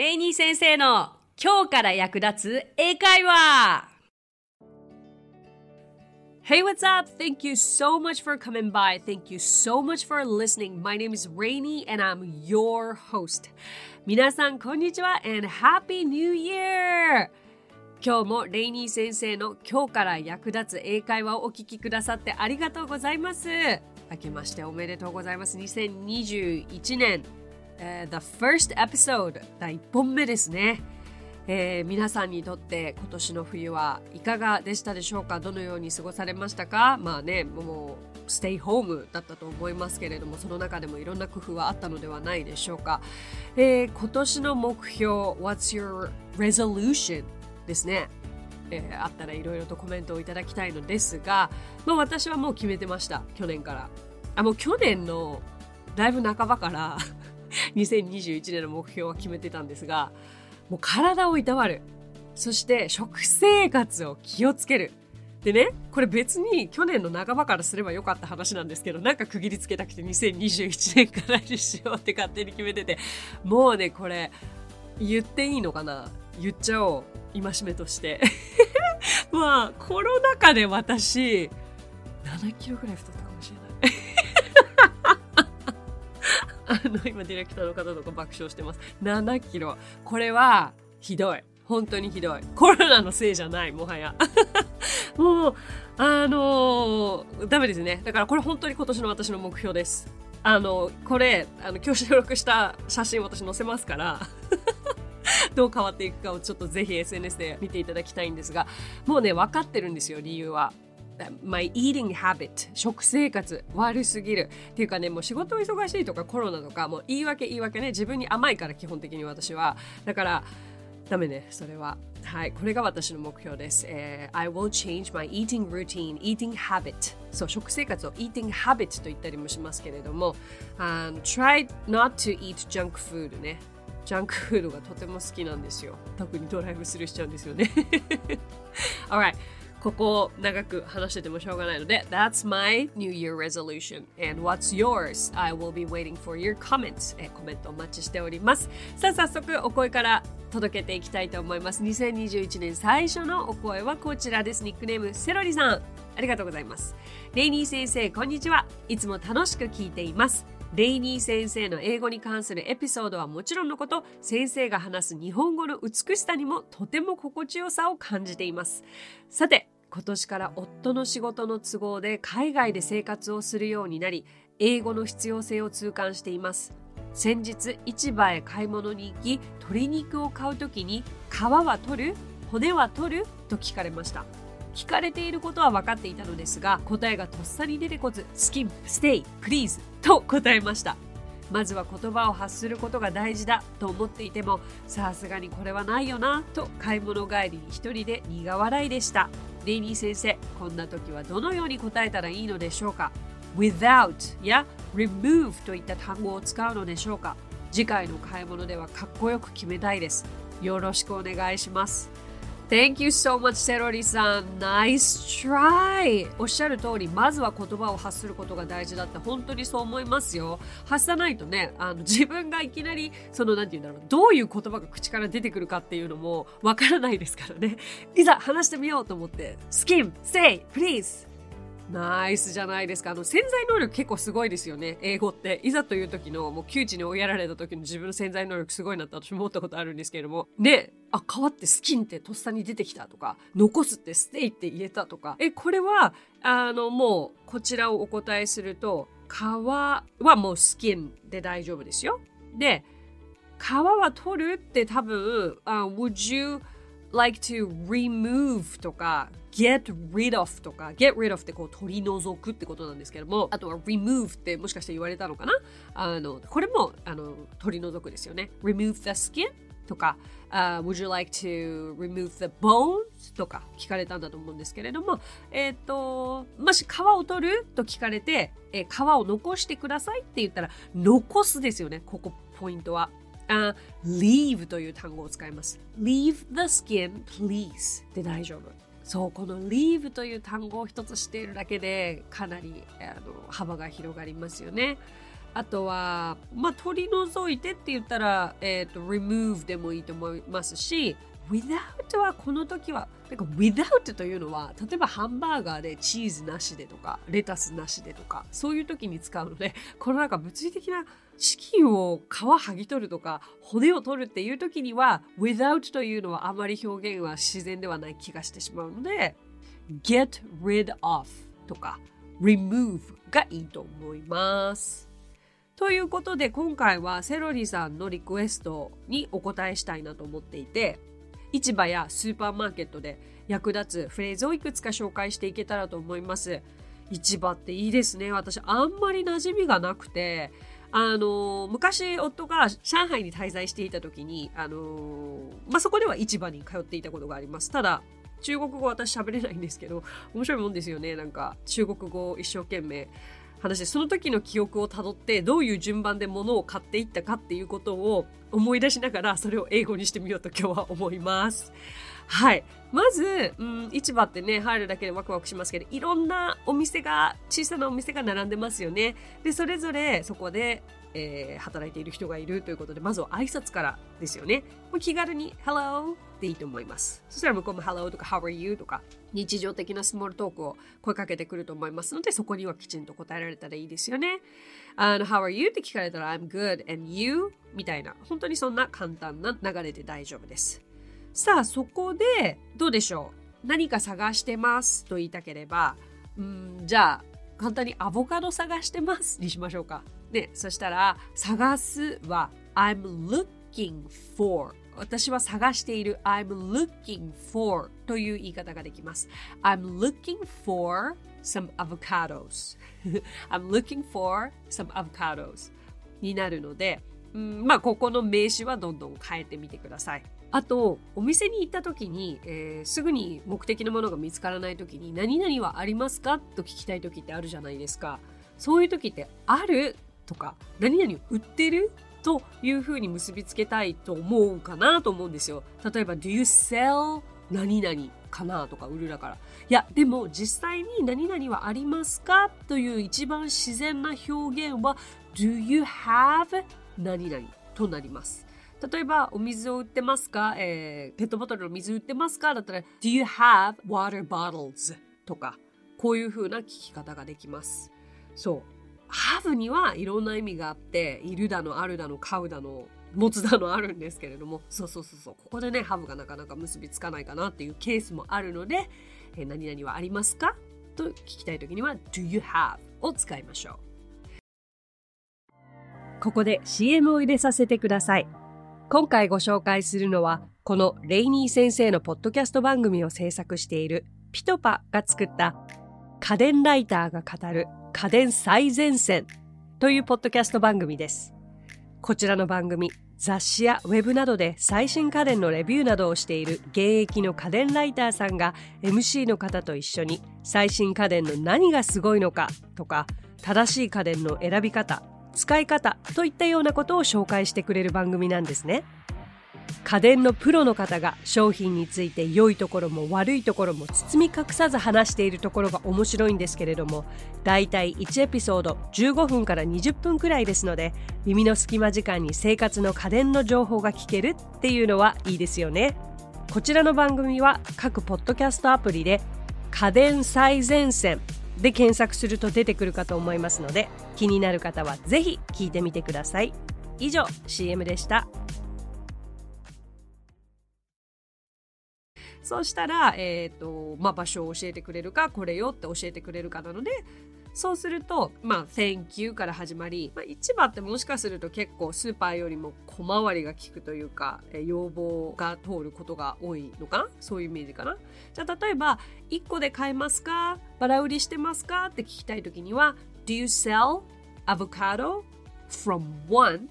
レイニー先生の今日から役立つ英会話 Hey, what's up? Thank you so much for coming by. Thank you so much for listening. My name is Rainy and I'm your host. 皆さん、こんにちは and Happy New Year! 今日もレイニー先生の今日から役立つ英会話をお聞きくださってありがとうございます。明けましておめでとうございます。2021年、uh, The first episode 第1本目ですね。えー、皆さんにとって今年の冬はいかがでしたでしょうか？どのように過ごされましたか？まあねもうステイホームだったと思いますけれどもその中でもいろんな工夫はあったのではないでしょうか、えー、今年の目標 What's your resolution? ですね。えー、あったらいろいろとコメントをいただきたいのですが、まあ、私はもう決めてました。去年から。あもう去年のだいぶ半ばから。2021年の目標は決めてたんですがもう体をいたわる。そして食生活を気をつける。でね、これ別に去年の半ばからすればよかった話なんですけど、なんか区切りつけたくて2021年からにしようって勝手に決めてて、もうね、これ言っていいのかな？言っちゃおう。戒めとして。まあ、コロナ禍で私、7キロぐらい太ったあの、今ディレクターの方とか爆笑してます。7キロ。これは、ひどい。本当にひどい。コロナのせいじゃない、もはや。もう、あのー、ダメですね。だからこれ本当に今年の私の目標です。あの、これ、あの、今日収録した写真私載せますから、どう変わっていくかをちょっとぜひ SNS で見ていただきたいんですが、もうね、分かってるんですよ、理由は。My eating habit 食生活悪すぎる。っていうかねもう仕事忙しいとかコロナとかもう言い訳言い訳ね自分に甘いから基本的に私は。だからダメねそれは。はい。これが私の目標です、えー、I will change my eating routine eating habit. そう食生活を eating habit と言ったりもしますけれども、um, try not to eat junk food ね。ジャンクフードがとても好きなんですよ。特にドライブスルーしちゃうんですよね。Alright. ここを長く話しててもしょうがないので That's my New Year resolution. And what's yours? I will be waiting for your comments. えコメントお待ちしております。さあ早速お声から届けていきたいと思います。2021年最初のお声はこちらです。ニックネームセロリさん。ありがとうございます。レイニー先生こんにちは。いつも楽しく聞いています。レイニー先生の英語に関するエピソードはもちろんのこと先生が話す日本語の美しさにもとても心地よさを感じています。さて今年から夫の仕事の都合で海外で生活をするようになり英語の必要性を痛感しています。先日市場へ買い物に行き鶏肉を買う時に皮は取る？骨は取る？と聞かれました。聞かれていることは分かっていたのですが答えがとっさに出てこずスキン、ステイ、プリーズと答えました。まずは言葉を発することが大事だと思っていてもさすがにこれはないよなと買い物帰りに一人で苦笑いでした。レイニー先生こんな時はどのように答えたらいいのでしょうか？without や remove といった単語を使うのでしょうか？次回の買い物ではかっこよく決めたいです。よろしくお願いします。Thank you so much, セロリさん。Nice try! おっしゃる通り、まずは言葉を発することが大事だって、本当にそう思いますよ。発さないとね、あの自分がいきなり、その、なんて言うんだろう、どういう言葉が口から出てくるかっていうのもわからないですからね。いざ話してみようと思って、skim, say, please! ナイスじゃないですか。あの、潜在能力結構すごいですよね。英語って。いざという時の、もう窮地に追いやられた時の自分の潜在能力すごいなって私思ったことあるんですけれども。ね、あ、変わってスキンってとっさに出てきたとか、残すってステイって言えたとか。え、これは、あの、もう、こちらをお答えすると、皮はもうスキンで大丈夫ですよ。で、皮は取るって多分、uh, would you like to remove とか get rid of とか get rid of ってこう取り除くってことなんですけどもあとは remove ってもしかして言われたのかな？あのこれもあの取り除くですよね remove the skin とか、uh, would you like to remove the bones? とか聞かれたんだと思うんですけれども、えっ、ー、と、もし皮を取ると聞かれて、えー、皮を残してくださいって言ったら、残すですよね、ここポイントは。Uh, leave という単語を使います。leave the skin, please で大丈夫。そう、この leave という単語を一つ知っているだけでかなりあの幅が広がりますよね。あとは、まあ、取り除いてって言ったら、えっ、ー、と、remove でもいいと思いますし、without はこの時は、なんか without というのは、例えばハンバーガーでチーズなしでとか、レタスなしでとか、そういう時に使うので、このなんか物理的なチキンを皮剥ぎ取るとか、骨を取るっていう時には、without というのはあまり表現は自然ではない気がしてしまうので、get rid of とか、remove がいいと思います。ということで今回はセロリさんのリクエストにお答えしたいなと思っていて市場やスーパーマーケットで役立つフレーズをいくつか紹介していけたらと思います。市場っていいですね。私あんまり馴染みがなくて、あの昔夫が上海に滞在していた時に、あのまあ、そこでは市場に通っていたことがあります。ただ、中国語私喋れないんですけど、面白いもんですよね。なんか中国語を一生懸命話でその時の記憶をたどってどういう順番で物を買っていったかっていうことを思い出しながらそれを英語にしてみようと今日は思います。はい。まず、うん、市場ってね、入るだけでワクワクしますけど、いろんなお店が、小さなお店が並んでますよね。で、それぞれそこで、えー、働いている人がいるということで、まずは挨拶からですよね。もう気軽に、Hello! でいいと思います。そしたら向こうも Hello とか How are you? とか日常的なスモールトークを声かけてくると思いますのでそこにはきちんと答えられたらいいですよね。あの How are you? って聞かれたら I'm good and you? みたいな本当にそんな簡単な流れで大丈夫です。さあそこでどうでしょう？何か探してますと言いたければうんじゃあ簡単にアボカド探してますにしましょうか。ね、そしたら探すは I'm looking for 私は探している I'm looking for という言い方ができます。I'm looking for some avocados. I'm looking for some avocados になるので、うん、まあここの名詞はどんどん変えてみてください。あと、お店に行った時に、えー、すぐに目的のものが見つからない時に、何々はありますか？と聞きたい時ってあるじゃないですか。そういう時って、ある？とか、何々を売ってる？というふうに結びつけたいと思うかなと思うんですよ。例えば、Do you sell 何々かな？とか、売るだから。いや、でも実際に何々はありますか？という一番自然な表現は Do you have 何々となります。例えば、お水を売ってますか、えー、ペットボトルの水売ってますか？だったら、Do you have water bottles? とか、こういう風な聞き方ができます。そう。ハブにはいろんな意味があって、いるだの、あるだの、買うだの、持つだのあるんですけれども、そうそうそうそう、ここでね、ハブがなかなか結びつかないかなっていうケースもあるので、えー、何々はありますか？と聞きたいときには、do you have? を使いましょう。ここで CM を入れさせてください。今回ご紹介するのは、このレイニー先生のポッドキャスト番組を制作しているピトパが作った家電ライターが語る家電最前線というポッドキャスト番組です。こちらの番組、雑誌やウェブなどで最新家電のレビューなどをしている現役の家電ライターさんが MC の方と一緒に最新家電の何がすごいのかとか正しい家電の選び方、使い方といったようなことを紹介してくれる番組なんですね。家電のプロの方が商品について良いところも悪いところも包み隠さず話しているところが面白いんですけれどもだいたい1エピソード15分から20分くらいですので耳の隙間時間に生活の家電の情報が聞けるっていうのはいいですよねこちらの番組は各ポッドキャストアプリで家電最前線で検索すると出てくるかと思いますので気になる方はぜひ聞いてみてください。以上 CM でした。そうしたら、えっ、ー、と、まあ、場所を教えてくれるか、これよって教えてくれるかなので、そうすると、まあ、Thank you から始まり、まあ、市場ってもしかすると結構スーパーよりも小回りが利くというか、え要望が通ることが多いのかな？そういうイメージかな？じゃあ、例えば、1個で買えますか？バラ売りしてますか？って聞きたいときには、Do you sell avocado from one?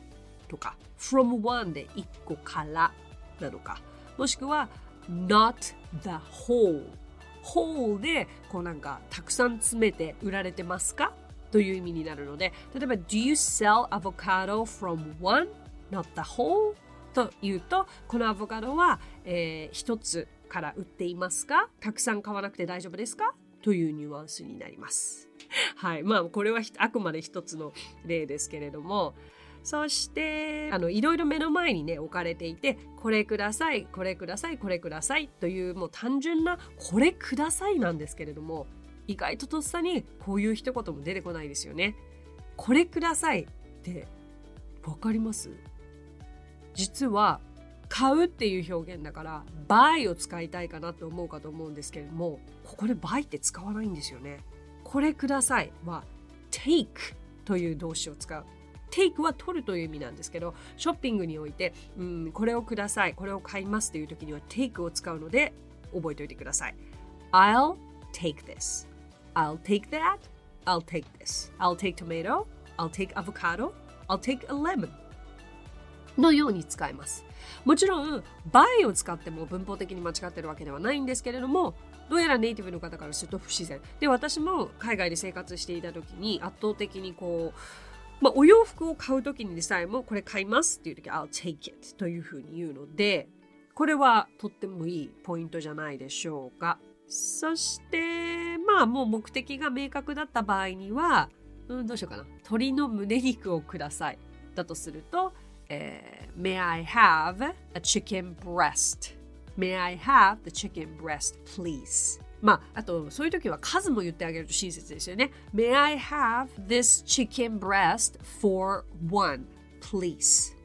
とか、from one で1個からなのか、もしくは、not the whole whole でこうなんかたくさん詰めて売られてますか？という意味になるので例えば Do you sell avocado from one? Not the whole? というとこのアボカドは、えー、一つから売っていますか？たくさん買わなくて大丈夫ですか？というニュアンスになります。はい。まあ、これはあくまで一つの例ですけれども、そしてあのいろいろ目の前にね置かれていてこれくださいこれくださいこれくださいというもう単純なこれくださいなんですけれども意外ととっさにこういう一言も出てこないですよね。これくださいってわかります？実は買うっていう表現だから buy を使いたいかなと思うかと思うんですけれどもここで buy って使わないんですよね。これくださいは take という動詞を使う。Take は取るという意味なんですけど、ショッピングにおいて、うん、これをください、これを買いますという時には take を使うので覚えておいてください。I'll take this. I'll take that. I'll take this. I'll take tomato. I'll take avocado. I'll take a lemon. のように使えます。もちろん、by を使っても文法的に間違ってるわけではないんですけれども、どうやらネイティブの方からすると不自然。で、私も海外で生活していた時に圧倒的にこう、まあ、お洋服を買う時にでさえもこれ買いますっていう時 I'll take it というふうに言うのでこれはとってもいいポイントじゃないでしょうか。そしてまあもう目的が明確だった場合には、うん、どうしようかな。鶏の胸肉をくださいだとすると、えー、May I have a chicken breast? May I have the chicken breast please? まあ、あと、そういう時は数も言ってあげると親切ですよね。May I have this chicken breast for one, please?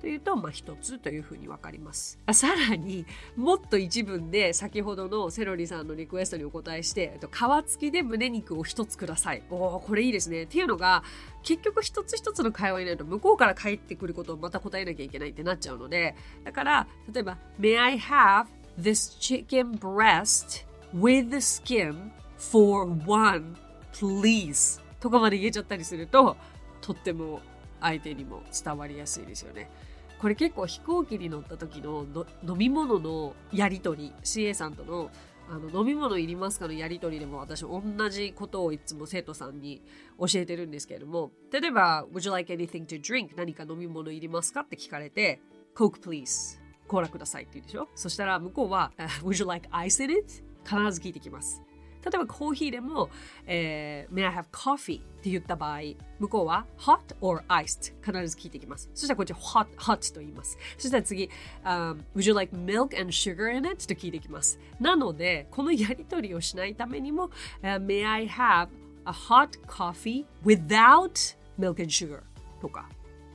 というと、まあ、一つというふうにわかります。さらに、もっと一文で先ほどのセロリさんのリクエストにお答えして、皮付きで胸肉を一つください。おお、これいいですね。っていうのが、結局一つ一つの会話になると向こうから返ってくることをまた答えなきゃいけないってなっちゃうので、だから、例えば、May I have this chicken breast with the skin for one, please とかまで言えちゃったりすると、とっても相手にも伝わりやすいですよね。これ結構飛行機に乗った時の飲み物のやりとり、CA さんとのあの飲み物いりますかのやりとりでも私同じことをいつも生徒さんに教えてるんですけれども例えば Would you like anything to drink? 何か飲み物いりますかって聞かれて Coke please コーラくださいって言うでしょ？そしたら向こうは Would you like ice in it? 必ず聞いてきます。例えばコーヒーでも、えー、May I have coffee? って言った場合、向こうは hot or iced? 必ず聞いてきます。そしたらこっち hot, hot と言います。そしたら次、um, Would you like milk and sugar in it? と聞いてきます。なので、このやりとりをしないためにも、uh, May I have a hot coffee without milk and sugar? とか、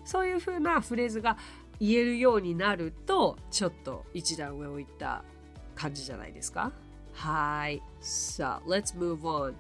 そういうふうなフレーズが言えるようになると、ちょっと一段上を行った感じじゃないですかはい。さあ、let's move on.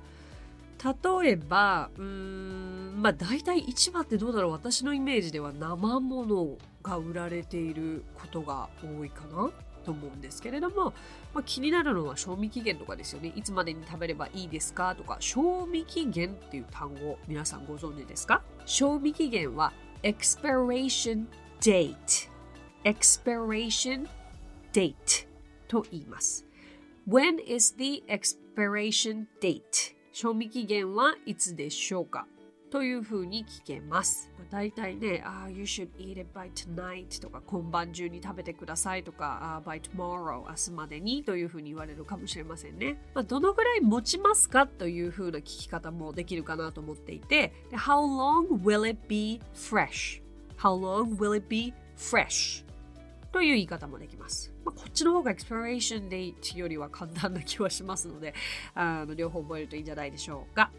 例えば、うん、まあ大体市場ってどうだろう？私のイメージでは生ものが売られていることが多いかな？と思うんですけれども、まあ、気になるのは賞味期限とかですよね。いつまでに食べればいいですか？とか、賞味期限っていう単語、皆さんご存知ですか？賞味期限は expiration date expiration date と言います。When is the expiration date? 賞味期限はいつでしょうか？というふうに聞けます。だいたいね、あ、you should eat it by tonight とか、今晩中に食べてくださいとか、uh, by tomorrow 明日までにというふうに言われるかもしれませんね。まあ、どのぐらい持ちますかというふうな聞き方もできるかなと思っていて、How long will it be fresh?How long will it be fresh? という言い方もできます。まあ、こっちの方が expiration date よりは簡単な気はしますので、あの両方覚えるといいんじゃないでしょうか。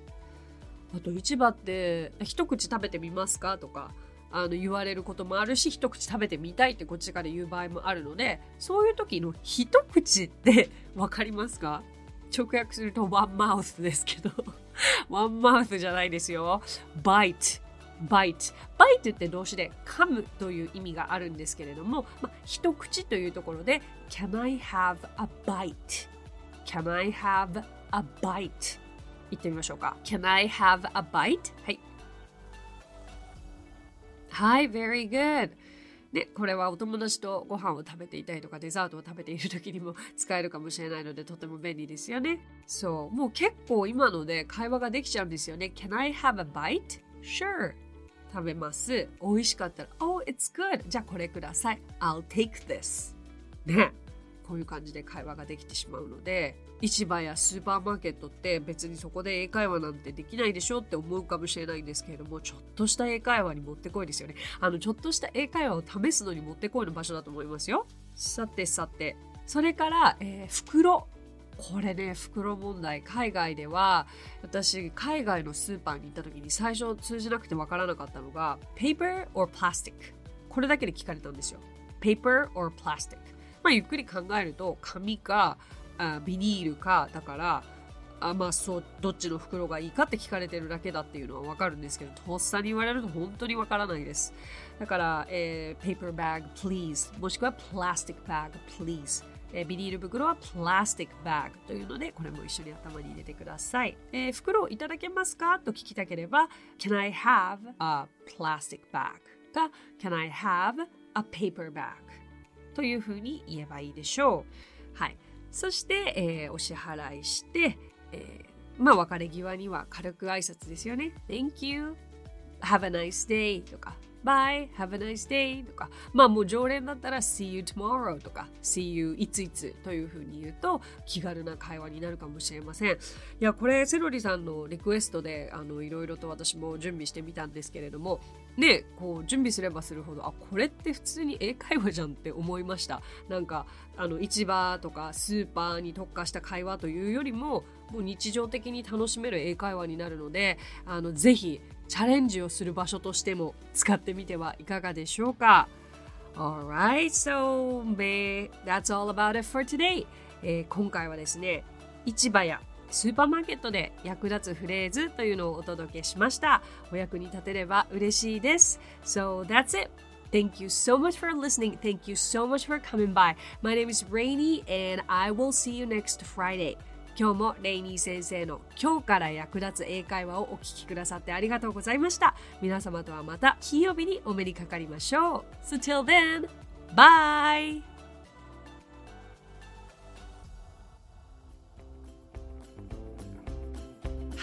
あと市場って一口食べてみますか？とかあの言われることもあるし一口食べてみたいってこっちから言う場合もあるのでそういう時の一口って 分かりますか？直訳するとワンマウスですけど。ワンマウスじゃないですよ。バイト。Bite bite。って動詞で噛むという意味があるんですけれども、まあ、一口というところで Can I have a bite?Can I have a bite? 言ってみましょうか。Can I have a bite? はい。はい、very good. ね、これはお友達とご飯を食べていたりとかデザートを食べている時にも使えるかもしれないのでとても便利ですよね。そう、もう結構今ので会話ができちゃうんですよね。Can I have a bite? Sure. 食べます。美味しかったら、Oh, it's good. じゃあこれください。I'll take this. ね。こういう感じで会話ができてしまうので市場やスーパーマーケットって別にそこで英会話なんてできないでしょって思うかもしれないんですけれどもちょっとした英会話にもってこいですよねあのちょっとした英会話を試すのにもってこいの場所だと思いますよさてさてそれから、えー、袋これね袋問題。海外では私海外のスーパーに行った時に最初通じなくてわからなかったのが paper or plastic これだけで聞かれたんですよ。paper or plastic まあゆっくり考えると紙かあビニールかだからあまあそうどっちの袋がいいかって聞かれてるだけだっていうのはわかるんですけどとっさに言われると本当にわからないです。だから、えー、paper bag please もしくは plastic bag please えビニール袋はプラスティックバッグというので、これも一緒に頭に入れてください。えー、袋をいただけますか？と聞きたければ、Can I have a plastic bag? か Can I have a paper bag? というふうに言えばいいでしょう。はい。そして、えー、お支払いして、えー、まあ別れ際には軽く挨拶ですよね。Thank you. Have a nice day とか Bye, have a nice day. とか、まあもう常連だったら See you tomorrow とか。See you いついつ。というふうに言うと気軽な会話になるかもしれません。いや、これセロリさんのリクエストであのいろいろと私も準備してみたんですけれども、ね、こう準備すればするほど、あ、これって普通に英会話じゃんって思いました。なんか、あの市場とかスーパーに特化した会話というよりも、もう日常的に楽しめる英会話になるので、あのぜひチャレンジをする場所としても使ってみてはいかがでしょうか。Alright, so that's all about it for today、えー、今回はですね、市場やスーパーマーケットで役立つフレーズというのをお届けしました。お役に立てれば嬉しいです。So that's it. Thank you so much for listening. Thank you so much for coming by. My name is Rainy and I will see you next Friday. 今日もレイニー先生の今日から役立つ英会話をお聞きくださってありがとうございました。皆様とはまた金曜日にお目にかかりましょう。So till then, bye!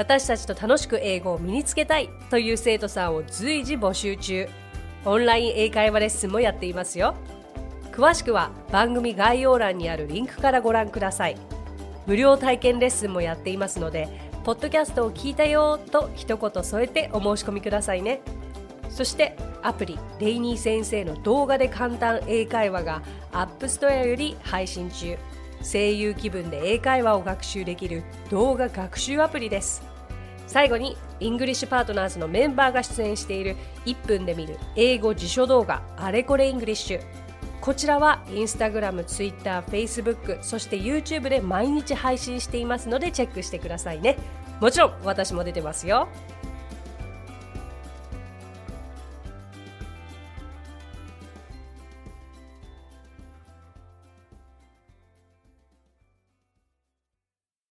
私たちと楽しく英語を身につけたいという生徒さんを随時募集中。オンライン英会話レッスンもやっていますよ。詳しくは番組概要欄にあるリンクからご覧ください。無料体験レッスンもやっていますのでポッドキャストを聞いたよと一言添えてお申し込みくださいね。そしてアプリレイニー先生の動画で簡単英会話がApp Store より配信中。声優気分で英会話を学習できる動画学習アプリです。最後にイングリッシュパートナーズのメンバーが出演している1分で見る英語辞書動画あれこれイングリッシュこちらはインスタグラム、ツイッター、フェイスブック、そして YouTube で毎日配信していますのでチェックしてくださいね。もちろん私も出てますよ。